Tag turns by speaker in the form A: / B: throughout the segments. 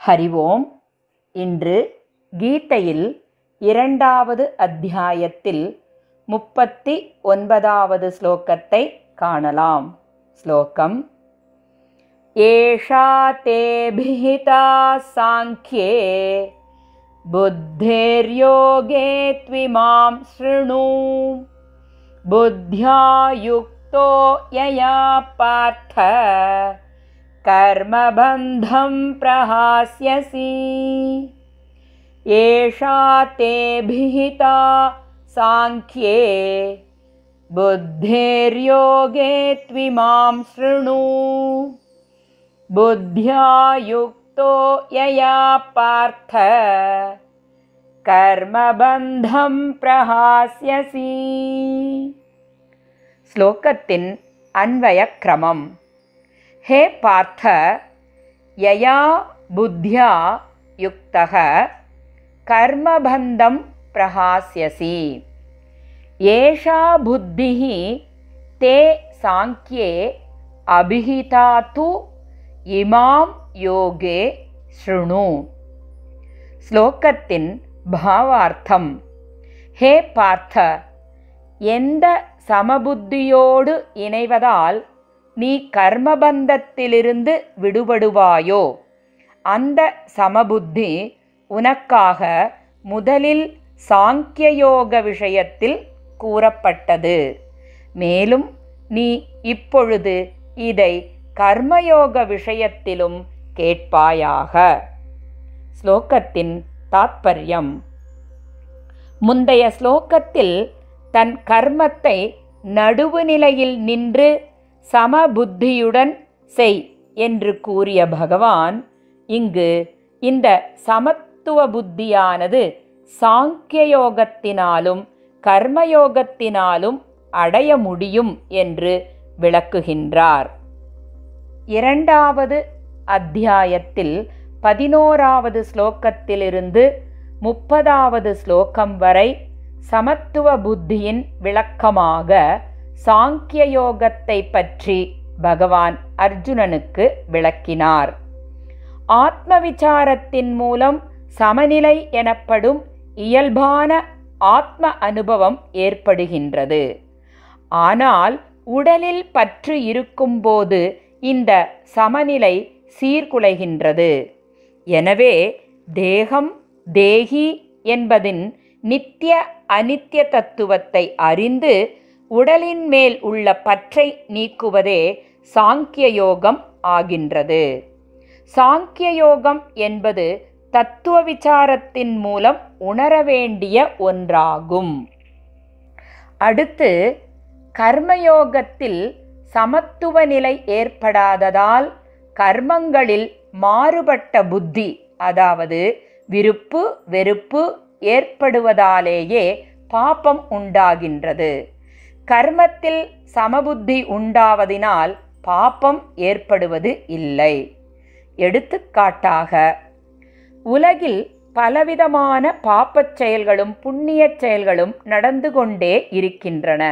A: ஹரிவோம் இன்று கீதையில் இரண்டாவது அத்தியாயத்தில் முப்பத்தி ஒன்பதாவது ஸ்லோகத்தை காணலாம் ஸ்லோகம் ஏஷா தே பிஹிதா சாங்கியே बुद्धेर्योगे त्विमां शृणु बुद्ध्या युक्तो यया पार्थ कर्मबन्धं प्रहास्यसि एषा ते भिहिता साङ्ख्ये बुद्धेर्योगे त्विमां शृणु बुद्ध्या युक्तो यया पार्थ கர்மபந்தம் பிரஹாஸ்யசி ஸ்லோகத்தின் அன்வய கிரமம் ஹே பார்த்த யயா புத்தியா யுக்தக கர்மபந்தம் பிரஹாஸ்யசி ஏஷா புத்திः தே சாங்கியே அபிஹிதா து இமாம் யோகே ஸ்ருணு ஸ்லோகத்தின் பாவார்த்தம் ஹே பார்த்த எந்த சமபுத்தியோடு இணைவதால் நீ கர்மபந்தத்திலிருந்து விடுபடுவாயோ? அந்த சமபுத்தி உனக்காக முதலில் சாங்கியயோக விஷயத்தில் கூறப்பட்டது. மேலும் நீ இப்பொழுது இதை கர்மயோக விஷயத்திலும் கேட்பாயாக. ஸ்லோகத்தின் தாத்பரியம். முந்தைய ஸ்லோகத்தில் தன் கர்மத்தை நடுவுநிலையில் நின்று சமபுத்தியுடன் செய் என்று கூறிய பகவான் இங்கு இந்த சமத்துவ புத்தியானது சாங்கியயோகத்தினாலும் கர்மயோகத்தினாலும் அடைய முடியும் என்று விளக்குகின்றார். இரண்டாவது அத்தியாயத்தில் பதினோராவது ஸ்லோகத்திலிருந்து முப்பதாவது ஸ்லோகம் வரை சமத்துவ புத்தியின் விளக்கமாக சாங்கிய யோகத்தை பற்றி பகவான் அர்ஜுனனுக்கு விளக்கினார். ஆத்ம விசாரத்தின் மூலம் சமநிலை எனப்படும் இயல்பான ஆத்ம அனுபவம் ஏற்படுகின்றது. ஆனால் உடலில் பற்று இருக்கும்போது இந்த சமநிலை சீர்குலைகின்றது. எனவே தேகம் தேகி என்பதின் நித்திய அனித்திய தத்துவத்தை அறிந்து உடலின் மேல் உள்ள பற்றை நீக்குவதே சாங்கிய யோகம் ஆகின்றது. சாங்கிய யோகம் என்பது தத்துவ விசாரத்தின் மூலம் உணர வேண்டிய ஒன்றாகும். அடுத்து கர்மயோகத்தில் சமத்துவ நிலை ஏற்படாததால் கர்மங்களில் மாறுபட்ட புத்தி அதாவது விருப்பு வெறுப்பு ஏற்படுவதாலேயே பாப்பம் உண்டாகின்றது. கர்மத்தில் சமபுத்தி உண்டாவதினால் பாப்பம் ஏற்படுவது இல்லை. எடுத்துக்காட்டாக உலகில் பலவிதமான பாப்பச் செயல்களும் புண்ணியச் செயல்களும் நடந்து கொண்டே இருக்கின்றன.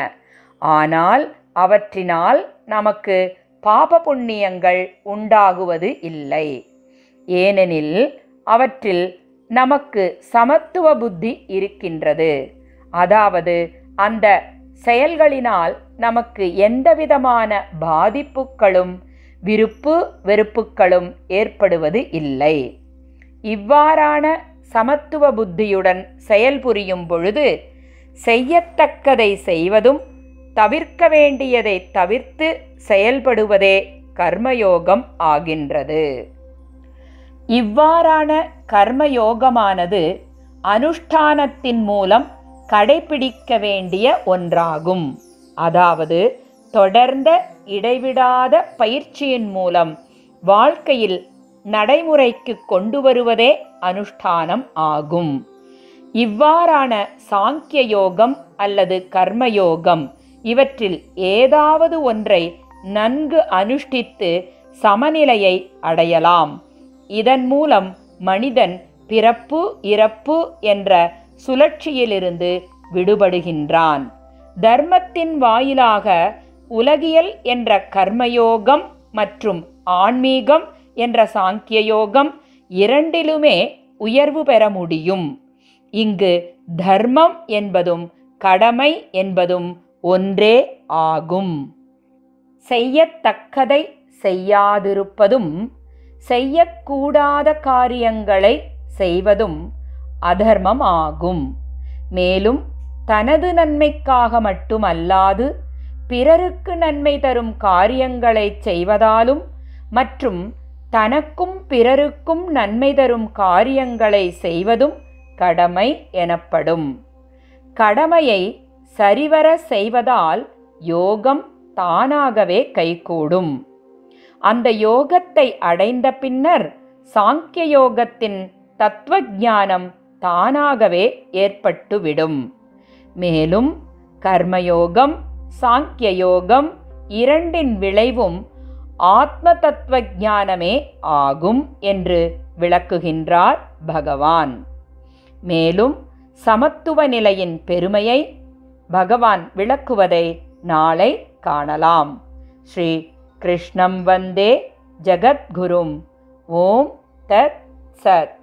A: ஆனால் அவற்றினால் நமக்கு பாப புண்ணியங்கள் உண்டாகுவது இல்லை. ஏனெனில் அவற்றில் நமக்கு சமத்துவ புத்தி இருக்கின்றது. அதாவது அந்த செயல்களினால் நமக்கு எந்தவிதமான பாதிப்புகளும் விருப்பு வெறுப்புகளும் ஏற்படுவது இல்லை. இவ்வாறான சமத்துவ புத்தியுடன் செயல்புரியும் பொழுது செய்யத்தக்கதை செய்வதும் தவிர்க்க வேண்டியதை தவிர்த்து செயல்படுவதே கர்மயோகம் ஆகின்றது. இவ்வாறான கர்மயோகமானது அனுஷ்டானத்தின் மூலம் கடைபிடிக்க வேண்டிய ஒன்றாகும். அதாவது தொடர்ந்த இடைவிடாத பயிற்சியின் மூலம் வாழ்க்கையில் நடைமுறைக்கு கொண்டு வருவதே அனுஷ்டானம் ஆகும். இவ்வாறான சாங்கிய யோகம் அல்லது கர்மயோகம் இவற்றில் ஏதாவது ஒன்றை நன்கு அனுஷ்டித்து சமநிலையை அடையலாம். இதன் மூலம் மனிதன் பிறப்பு இறப்பு என்ற சுழற்சியிலிருந்து விடுபடுகின்றான். தர்மத்தின் வாயிலாக உலகியல் என்ற கர்மயோகம் மற்றும் ஆன்மீகம் என்ற சாங்கிய யோகம் இரண்டிலுமே உயர்வு பெற முடியும். இங்கு தர்மம் என்பதும் கடமை என்பதும் ஒன்றே ஆகும். செய்யத்தக்கதை செய்யாதிருப்பதும் செய்யக்கூடாத காரியங்களை செய்வதும் அதர்மம் ஆகும். மேலும் தனது நன்மைக்காக மட்டுமல்லாது பிறருக்கு நன்மை தரும் காரியங்களை செய்வதாலும் மற்றும் தனக்கும் பிறருக்கும் நன்மை தரும் காரியங்களை செய்வதும் கடமை எனப்படும். கடமையை சரிவர செய்வதால் யோகம் தானாகவே கைகூடும். அந்த யோகத்தை அடைந்த பின்னர் சாங்கிய யோகத்தின் தத்துவ ஞானம் தானாகவே ஏற்பட்டுவிடும். மேலும் கர்மயோகம் சாங்கிய யோகம் இரண்டின் விளைவும் ஆத்ம தத்துவ ஞானமே ஆகும் என்று விளக்குகின்றார் பகவான். மேலும் சமத்துவ நிலையின் பெருமையை பகவான் விளக்குவதை நாளை காணலாம். ஸ்ரீ கிருஷ்ணம் வந்தே ஜகத்குரும். ஓம் தத் சத்.